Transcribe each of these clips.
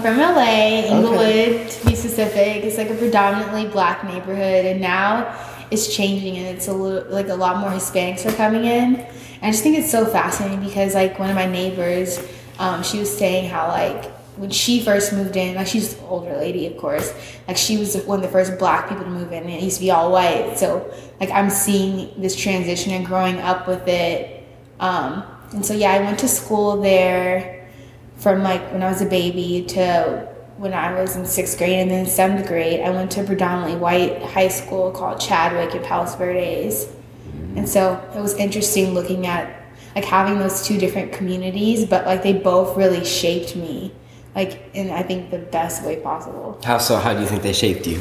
I'm from LA, Inglewood okay. to be specific. It's like a predominantly black neighborhood, and now it's changing, and it's a little like a lot more Hispanics are coming in. And I just think it's so fascinating because like one of my neighbors, um, she was saying how like when she first moved in, like she's an older lady, of course, like she was one of the first black people to move in, and it used to be all white. So like I'm seeing this transition and growing up with it. Um, and so yeah, I went to school there from like when I was a baby to when I was in sixth grade, and then seventh grade, I went to a predominantly white high school called Chadwick in Palos Verdes. And so it was interesting looking at like having those two different communities, but like they both really shaped me like in I think the best way possible. How so? How do you think they shaped you?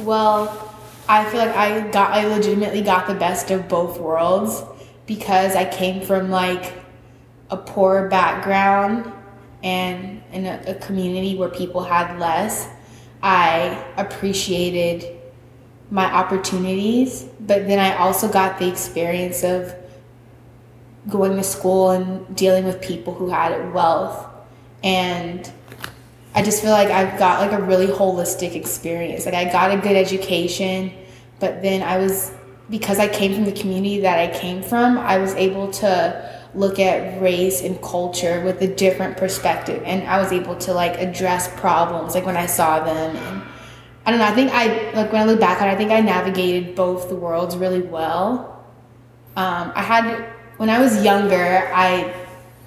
Well, I feel like I got I legitimately got the best of both worlds because I came from like a poor background and in a, a community where people had less. I appreciated my opportunities, but then I also got the experience of going to school and dealing with people who had wealth and I just feel like I've got like a really holistic experience. Like I got a good education, but then I was because I came from the community that I came from, I was able to look at race and culture with a different perspective and I was able to like address problems like when I saw them and I don't know, I think I like when I look back on it, I think I navigated both the worlds really well. Um, I had when I was younger, I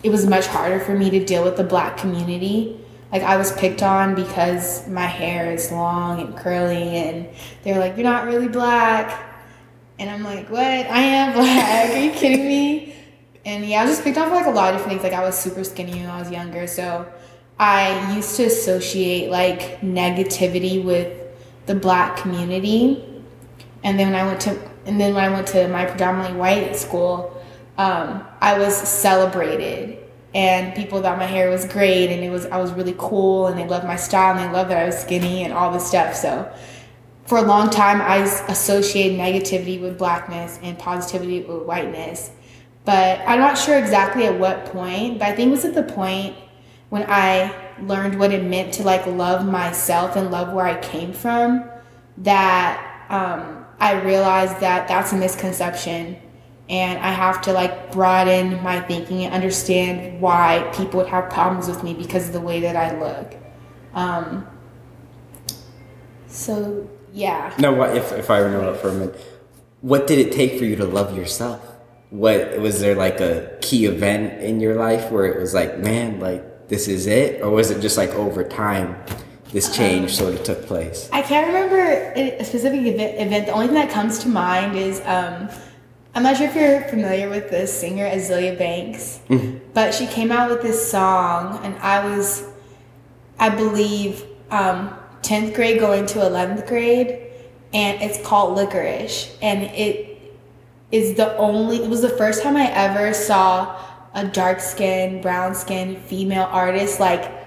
it was much harder for me to deal with the black community. Like I was picked on because my hair is long and curly, and they're like, "You're not really black," and I'm like, "What? I am black? Are you kidding me?" And yeah, I was just picked on for like a lot of different things. Like I was super skinny when I was younger, so I used to associate like negativity with the black community. And then when I went to and then when I went to my predominantly white school, um, I was celebrated and people thought my hair was great and it was I was really cool and they loved my style and they loved that I was skinny and all this stuff. So for a long time I associated negativity with blackness and positivity with whiteness. But I'm not sure exactly at what point, but I think it was at the point when I learned what it meant to like love myself and love where I came from that um, I realized that that's a misconception and I have to like broaden my thinking and understand why people would have problems with me because of the way that I look. Um, so yeah. No, what if if I interrupt for a minute? What did it take for you to love yourself? What was there like a key event in your life where it was like, man, like this is it, or was it just like over time? This change um, sort of took place. I can't remember a specific event. event. The only thing that comes to mind is um, I'm not sure if you're familiar with this singer Azealia Banks, mm-hmm. but she came out with this song, and I was, I believe, um, 10th grade going to 11th grade, and it's called Liquorice, and it is the only. It was the first time I ever saw a dark skinned, brown skinned female artist like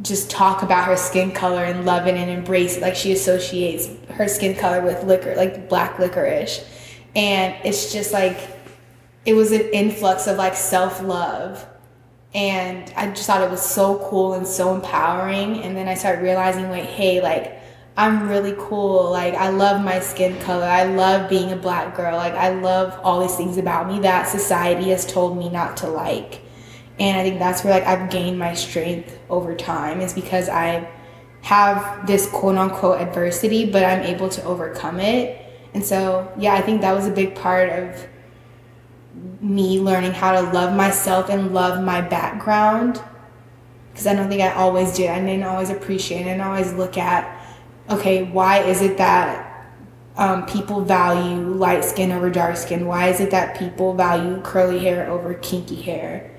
just talk about her skin color and love it and embrace it. Like she associates her skin color with liquor, like black licorice and it's just like it was an influx of like self-love and i just thought it was so cool and so empowering and then i started realizing like hey like i'm really cool. Like i love my skin color. I love being a black girl. Like i love all these things about me that society has told me not to like. And i think that's where like i've gained my strength over time is because i have this quote unquote adversity but i'm able to overcome it. And so, yeah, I think that was a big part of me learning how to love myself and love my background. Because I don't think I always did. I didn't always appreciate it. And always look at, okay, why is it that um, people value light skin over dark skin? Why is it that people value curly hair over kinky hair?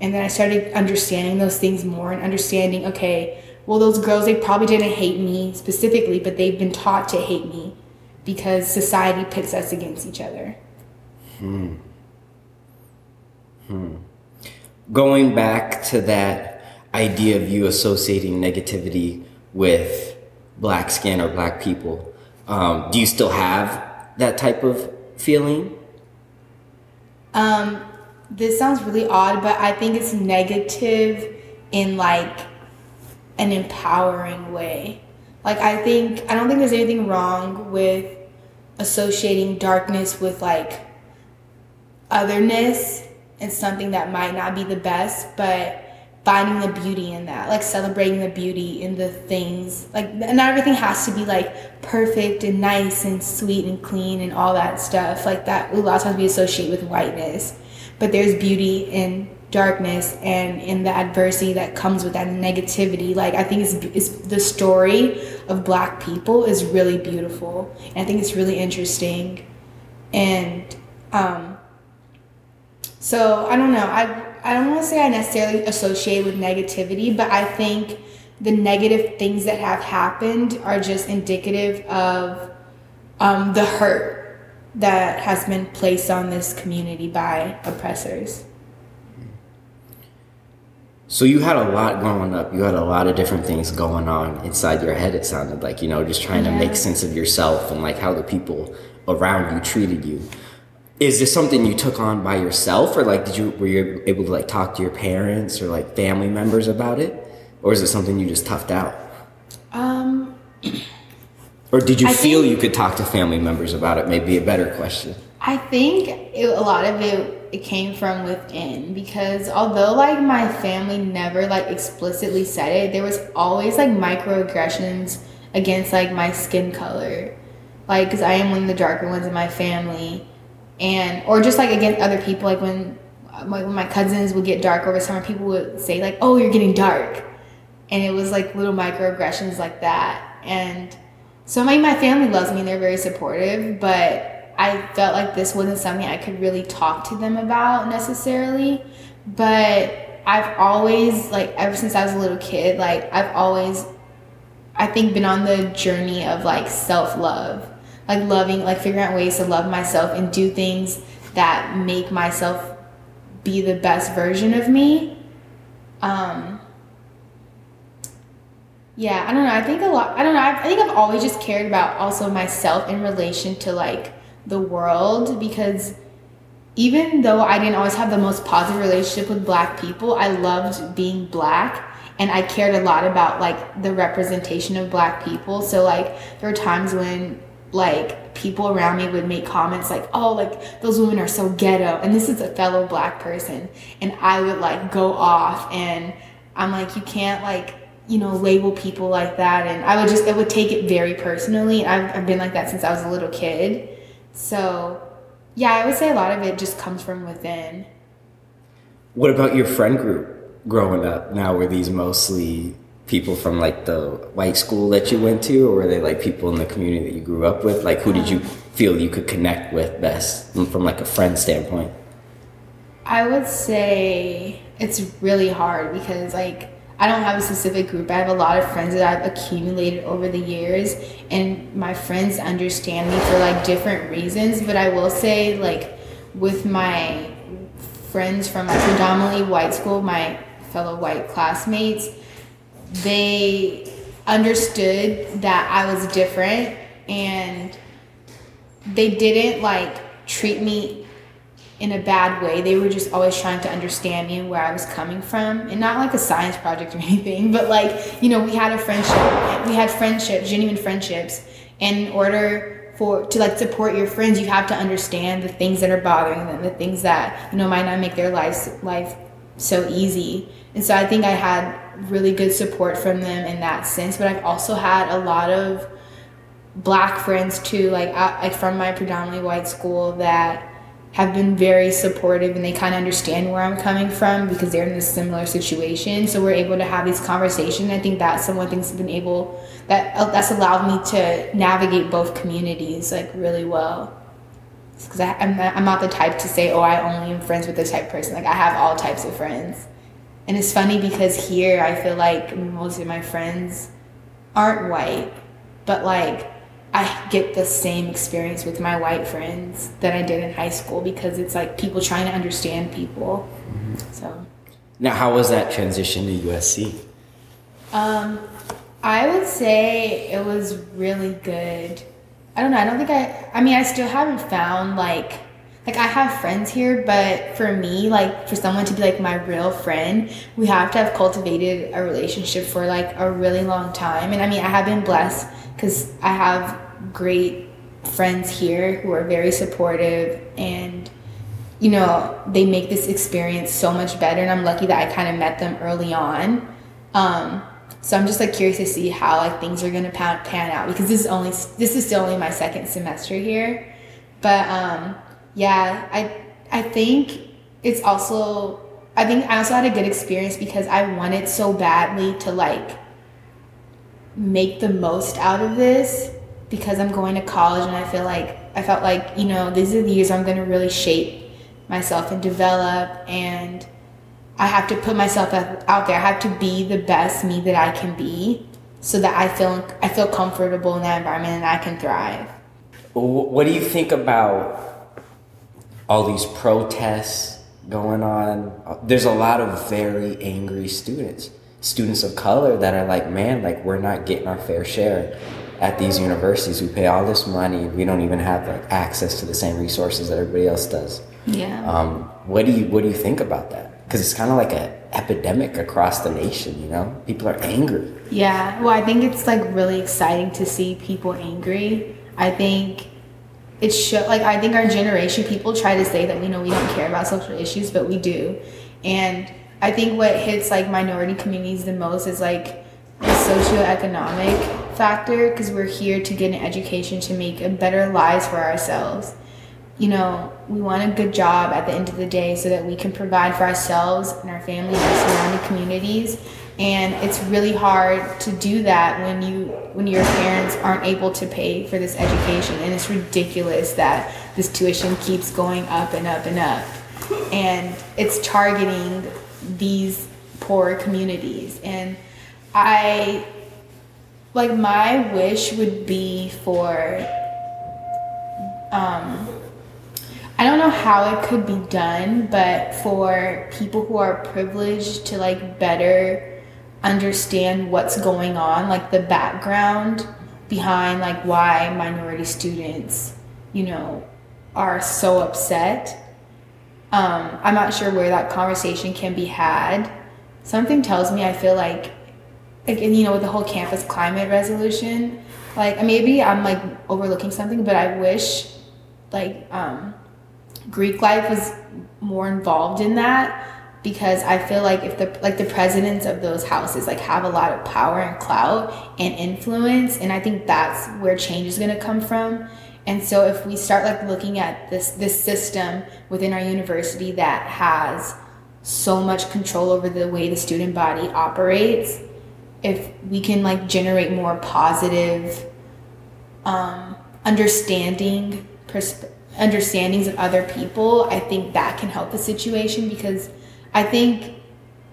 And then I started understanding those things more and understanding, okay, well, those girls, they probably didn't hate me specifically, but they've been taught to hate me because society pits us against each other. Hmm. Hmm. Going back to that idea of you associating negativity with black skin or black people, um, do you still have that type of feeling? Um, this sounds really odd, but I think it's negative in like an empowering way. Like I think I don't think there's anything wrong with associating darkness with like otherness and something that might not be the best, but finding the beauty in that, like celebrating the beauty in the things. Like not everything has to be like perfect and nice and sweet and clean and all that stuff. Like that a lot of times we associate with whiteness. But there's beauty in darkness and in the adversity that comes with that negativity. Like I think it's, it's the story of black people is really beautiful. And I think it's really interesting. And um so I don't know. I I don't want to say I necessarily associate with negativity, but I think the negative things that have happened are just indicative of um, the hurt that has been placed on this community by oppressors. So you had a lot growing up. You had a lot of different things going on inside your head. It sounded like you know, just trying yeah. to make sense of yourself and like how the people around you treated you is this something you took on by yourself or like did you were you able to like talk to your parents or like family members about it? Or is it something you just toughed out? Um or did you I feel you could talk to family members about it? Maybe a better question. I think it, a lot of it it came from within because although like my family never like explicitly said it there was always like microaggressions against like my skin color. Like because i am one of the darker ones in my family and or just like against other people like when when my cousins would get dark over summer people would say like oh you're getting dark. And it was like little microaggressions like that. And so my, my family loves me and they're very supportive but i felt like this wasn't something i could really talk to them about necessarily. But i've always like ever since i was a little kid like i've always i think been on the journey of like self-love like loving like figuring out ways to love myself and do things that make myself be the best version of me. Um yeah i don't know. I think a lot i don't know. I think i've always just cared about also myself in relation to like the world because even though i didn't always have the most positive relationship with black people i loved being black and i cared a lot about like the representation of black people. So like there were times when like people around me would make comments like oh like those women are so ghetto. And this is a fellow black person. And i would like go off and i'm like you can't like you know label people like that. And i would just it would take it very personally. I've, I've been like that since i was a little kid. So yeah i would say a lot of it just comes from within. What about your friend group growing up now were these mostly people from like the white school that you went to or were they like people in the community that you grew up with? Like who did you feel you could connect with best from like a friend standpoint? I would say it's really hard because like i don't have a specific group. I have a lot of friends that i've accumulated over the years and my friends understand me for like different reasons. But i will say like with my friends from my predominantly white school my fellow white classmates they understood that I was different and they didn't like treat me in a bad way. They were just always trying to understand me and where I was coming from. And not like a science project or anything, but like, you know, we had a friendship. We had friendships, genuine friendships. And in order for to like support your friends, you have to understand the things that are bothering them, the things that, you know, might not make their lives life so easy. And so I think I had really good support from them in that sense. But I've also had a lot of black friends too, like like from my predominantly white school that have been very supportive and they kind of understand where I'm coming from because they're in a similar situation. So we're able to have these conversations. I think that's the things have been able that uh, that's allowed me to navigate both communities like really well. Because I'm I'm not the type to say, oh, I only am friends with this type person. Like I have all types of friends. And it's funny because here I feel like most of my friends aren't white, but like I get the same experience with my white friends that I did in high school because it's like people trying to understand people. Mm-hmm. So now, how was that transition to USC? Um, I would say it was really good. I don't know. I don't think I. I mean, I still haven't found like like I have friends here, but for me, like for someone to be like my real friend, we have to have cultivated a relationship for like a really long time. And I mean, I have been blessed because I have great friends here who are very supportive and you know they make this experience so much better. And i'm lucky that i kind of met them early on. Um, so i'm just like curious to see how like things are gonna pan, pan out because this is only this is still only my second semester here. But um, yeah i i think it's also i think i also had a good experience because i wanted so badly to like make the most out of this because I'm going to college and I feel like I felt like, you know, these are the years I'm going to really shape myself and develop and I have to put myself out there. I have to be the best me that I can be so that I feel I feel comfortable in that environment and I can thrive. What do you think about all these protests going on? There's a lot of very angry students, students of color that are like, man, like we're not getting our fair share at these universities. We pay all this money. We don't even have like access to the same resources that everybody else does. Yeah. Um, what do you What do you think about that? Because it's kind of like an epidemic across the nation. You know, people are angry. Yeah. Well, I think it's like really exciting to see people angry. I think it's show like I think our generation people try to say that we know we don't care about social issues, but we do. And I think what hits like minority communities the most is like the socioeconomic factor because we're here to get an education to make a better lives for ourselves. You know, we want a good job at the end of the day so that we can provide for ourselves and our families and our surrounding communities. And it's really hard to do that when you when your parents aren't able to pay for this education. And it's ridiculous that this tuition keeps going up and up and up. And it's targeting these poor communities. And I like my wish would be for um I don't know how it could be done, but for people who are privileged to like better understand what's going on, like the background behind like why minority students, you know, are so upset. Um, I'm not sure where that conversation can be had. Something tells me I feel like like you know with the whole campus climate resolution like maybe i'm like overlooking something but i wish like um, greek life was more involved in that because i feel like if the like the presidents of those houses like have a lot of power and clout and influence and i think that's where change is going to come from. And so if we start like looking at this this system within our university that has so much control over the way the student body operates if we can like generate more positive um, understanding understandings of other people i think that can help the situation because i think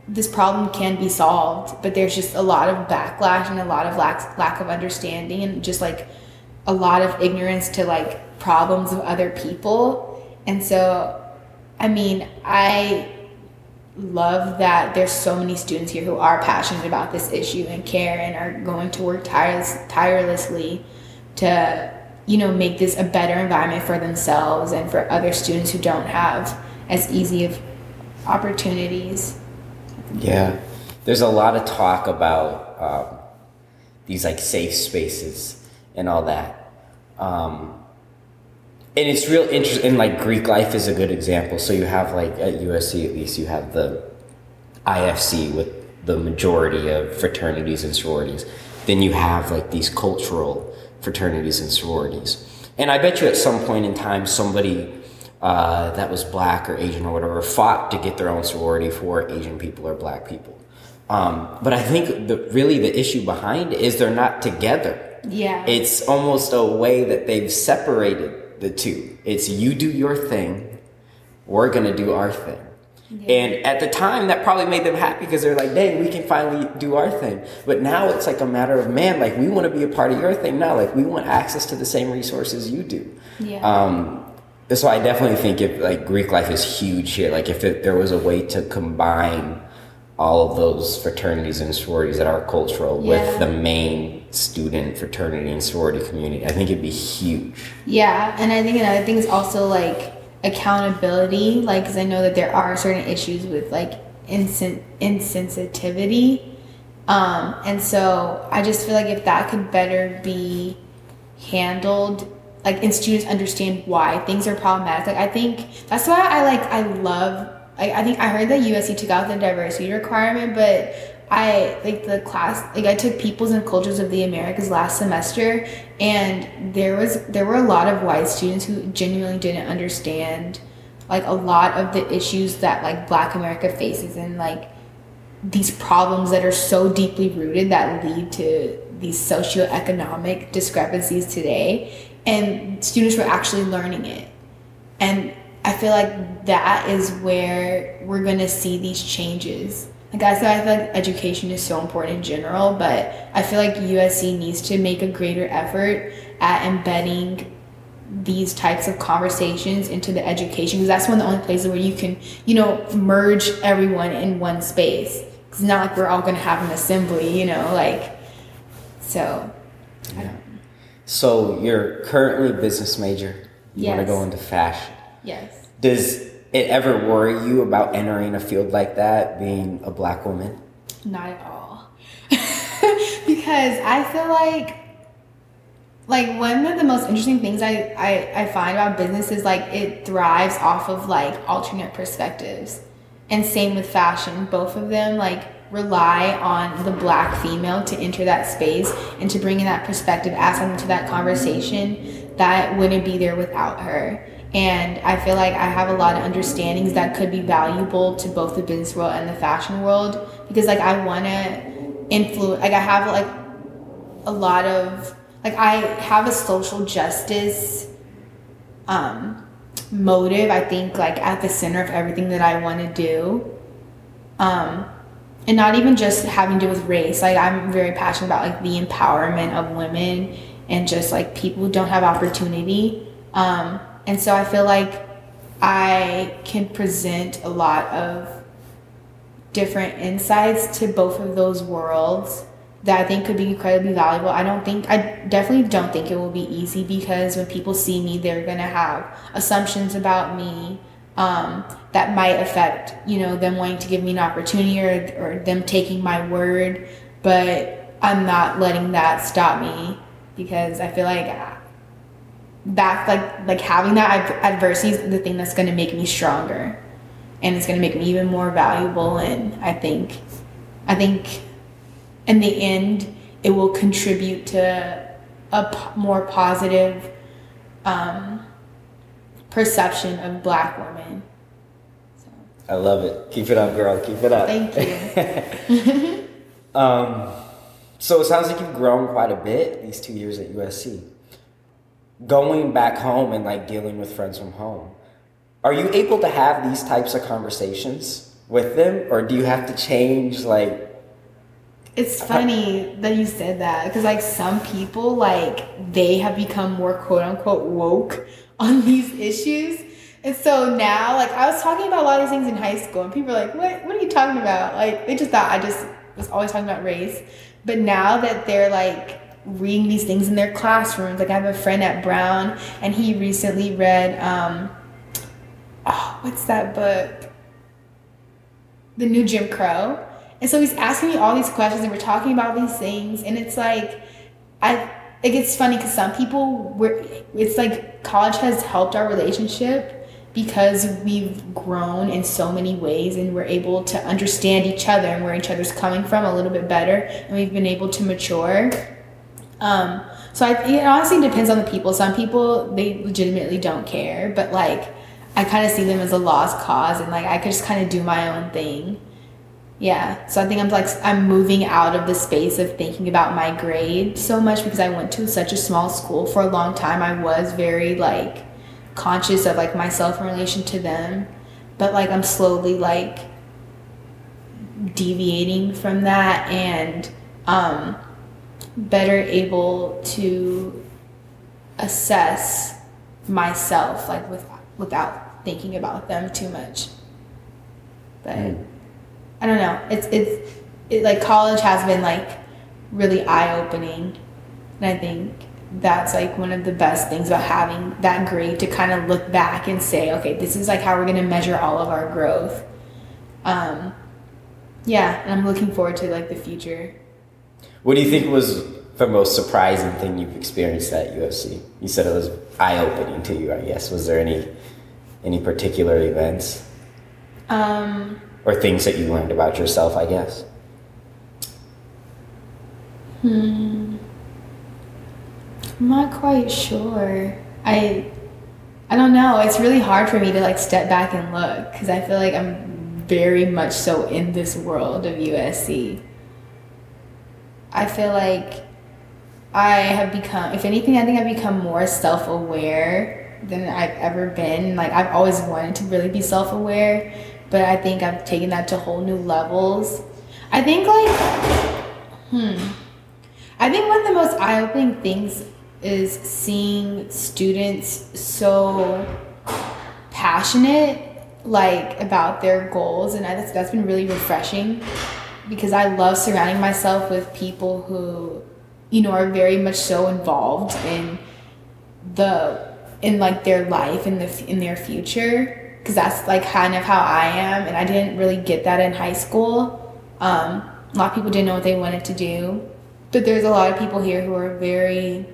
this problem can be solved but there's just a lot of backlash and a lot of lack, lack of understanding and just like a lot of ignorance to like problems of other people. And so i mean i love that there's so many students here who are passionate about this issue and care and are going to work tireless, tirelessly to you know make this a better environment for themselves and for other students who don't have as easy of opportunities yeah there's a lot of talk about um, these like safe spaces and all that um, and it's real interesting. Like Greek life is a good example. So you have like at USC at least you have the IFC with the majority of fraternities and sororities. Then you have like these cultural fraternities and sororities. And I bet you at some point in time somebody uh, that was black or Asian or whatever fought to get their own sorority for Asian people or black people. Um, but I think the really the issue behind it is they're not together. Yeah. It's almost a way that they've separated the two. It's you do your thing, we're gonna do our thing. Yeah. And at the time, that probably made them happy because they're like, dang, we can finally do our thing. But now it's like a matter of, man, like we want to be a part of your thing now. Like we want access to the same resources you do. Yeah. Um, so I definitely think if like Greek life is huge here. Like if it, there was a way to combine all of those fraternities and sororities that are cultural yeah. with the main student fraternity and sorority community. I think it'd be huge. Yeah, and I think another thing is also like accountability like because i know that there are certain issues with like insen- insensitivity um, and so i just feel like if that could better be handled like and students understand why things are problematic. Like i think that's why i like i love I, I think i heard that usc took out the diversity requirement but I like the class like I took peoples and cultures of the Americas last semester and there was there were a lot of white students who genuinely didn't understand like a lot of the issues that like black America faces and like these problems that are so deeply rooted that lead to these socioeconomic discrepancies today and students were actually learning it and I feel like that is where we're going to see these changes like I said, I feel like education is so important in general, but I feel like USC needs to make a greater effort at embedding these types of conversations into the education because that's one of the only places where you can, you know, merge everyone in one space. It's not like we're all going to have an assembly, you know, like, so. Yeah. So you're currently a business major. You yes. want to go into fashion. Yes. Does it ever worry you about entering a field like that, being a black woman? Not at all. because I feel like like one of the most interesting things I, I, I find about business is like it thrives off of like alternate perspectives. And same with fashion. Both of them like rely on the black female to enter that space and to bring in that perspective, add something to that conversation that wouldn't be there without her. And I feel like I have a lot of understandings that could be valuable to both the business world and the fashion world because like I want to influence like I have like a lot of like I have a social justice um motive I think like at the center of everything that I want to do. Um and not even just having to do with race. Like I'm very passionate about like the empowerment of women and just like people who don't have opportunity. Um and so I feel like I can present a lot of different insights to both of those worlds that I think could be incredibly valuable. I don't think, I definitely don't think it will be easy because when people see me, they're going to have assumptions about me um, that might affect, you know, them wanting to give me an opportunity or, or them taking my word. But I'm not letting that stop me because I feel like that like like having that adversity is the thing that's going to make me stronger and it's going to make me even more valuable and i think i think in the end it will contribute to a p- more positive um, perception of black women. So. i love it. Keep it up girl. Keep it up. Thank you. Um, so it sounds like you've grown quite a bit these two years at usc going back home and like dealing with friends from home are you able to have these types of conversations with them or do you have to change like it's funny that you said that because like some people like they have become more quote unquote woke on these issues and so now like i was talking about a lot of these things in high school and people are like what, what are you talking about like they just thought i just was always talking about race but now that they're like reading these things in their classrooms. Like I have a friend at Brown, and he recently read, um, oh, what's that book? The New Jim Crow. And so he's asking me all these questions, and we're talking about these things, and it's like, I. Like it's funny because some people were. It's like college has helped our relationship because we've grown in so many ways and we're able to understand each other and where each other's coming from a little bit better and we've been able to mature um, so I, it honestly depends on the people. Some people they legitimately don't care, but like I kind of see them as a lost cause, and like I could just kind of do my own thing. Yeah, so I think I'm like I'm moving out of the space of thinking about my grade so much because I went to such a small school for a long time. I was very like conscious of like myself in relation to them, but like I'm slowly like deviating from that and um better able to assess myself like with without thinking about them too much but mm. I don't know it's it's it, like college has been like really eye-opening and i think that's like one of the best things about having that grade to kind of look back and say, okay, this is like how we're going to measure all of our growth. Um, yeah, and I'm looking forward to like the future. What do you think was the most surprising thing you've experienced at USC? You said it was eye opening to you, I guess. Was there any any particular events Um, or things that you learned about yourself? I guess. hmm. I'm not quite sure. I I don't know. It's really hard for me to like step back and look because I feel like I'm very much so in this world of USC. I feel like I have become, if anything, I think I've become more self aware than I've ever been. Like, I've always wanted to really be self aware, but I think I've taken that to whole new levels. I think, like, hmm, I think one of the most eye opening things is seeing students so passionate like about their goals and that's, that's been really refreshing because i love surrounding myself with people who you know are very much so involved in the in like their life in the in their future because that's like kind of how i am and i didn't really get that in high school um, a lot of people didn't know what they wanted to do but there's a lot of people here who are very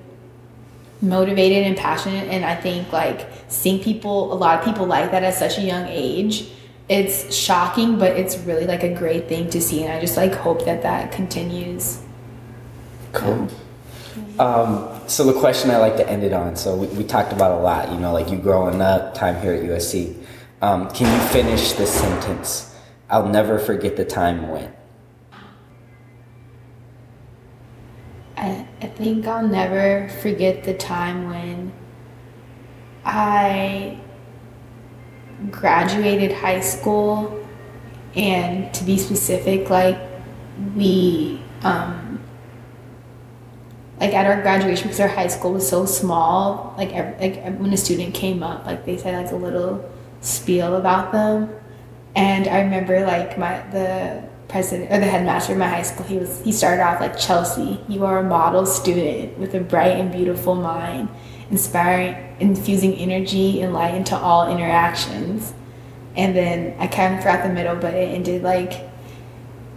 motivated and passionate and i think like seeing people a lot of people like that at such a young age it's shocking but it's really like a great thing to see and i just like hope that that continues Cool. Um, so the question I like to end it on. So we, we talked about a lot. You know, like you growing up, time here at USC. Um, can you finish this sentence? I'll never forget the time when. I, I think I'll never forget the time when I graduated high school, and to be specific, like we, um, like at our graduation, because our high school was so small, like ev like when a student came up, like they said like a little spiel about them, and I remember like my the president or the headmaster of my high school he was he started off like chelsea you are a model student with a bright and beautiful mind inspiring infusing energy and light into all interactions. And then i kind of forgot the middle but it ended like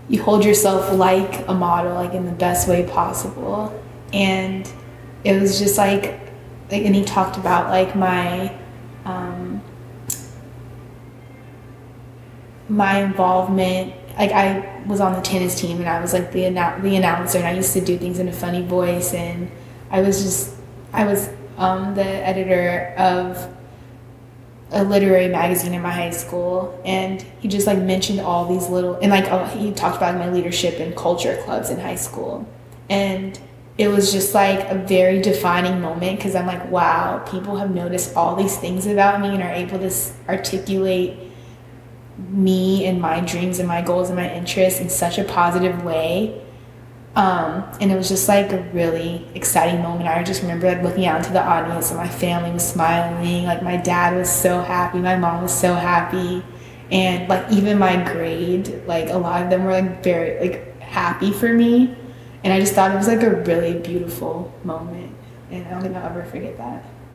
you hold yourself like a model like in the best way possible. And it was just like like and he talked about like my um my involvement like I was on the tennis team and I was like the annou- the announcer and I used to do things in a funny voice and I was just I was um, the editor of a literary magazine in my high school and he just like mentioned all these little and like oh, he talked about my leadership in culture clubs in high school and it was just like a very defining moment because I'm like wow people have noticed all these things about me and are able to articulate me and my dreams and my goals and my interests in such a positive way. Um, and it was just like a really exciting moment. I just remember like looking out into the audience and my family was smiling. Like my dad was so happy, my mom was so happy, and like even my grade, like a lot of them were like very like happy for me. And I just thought it was like a really beautiful moment, and I don't think I'll ever forget that.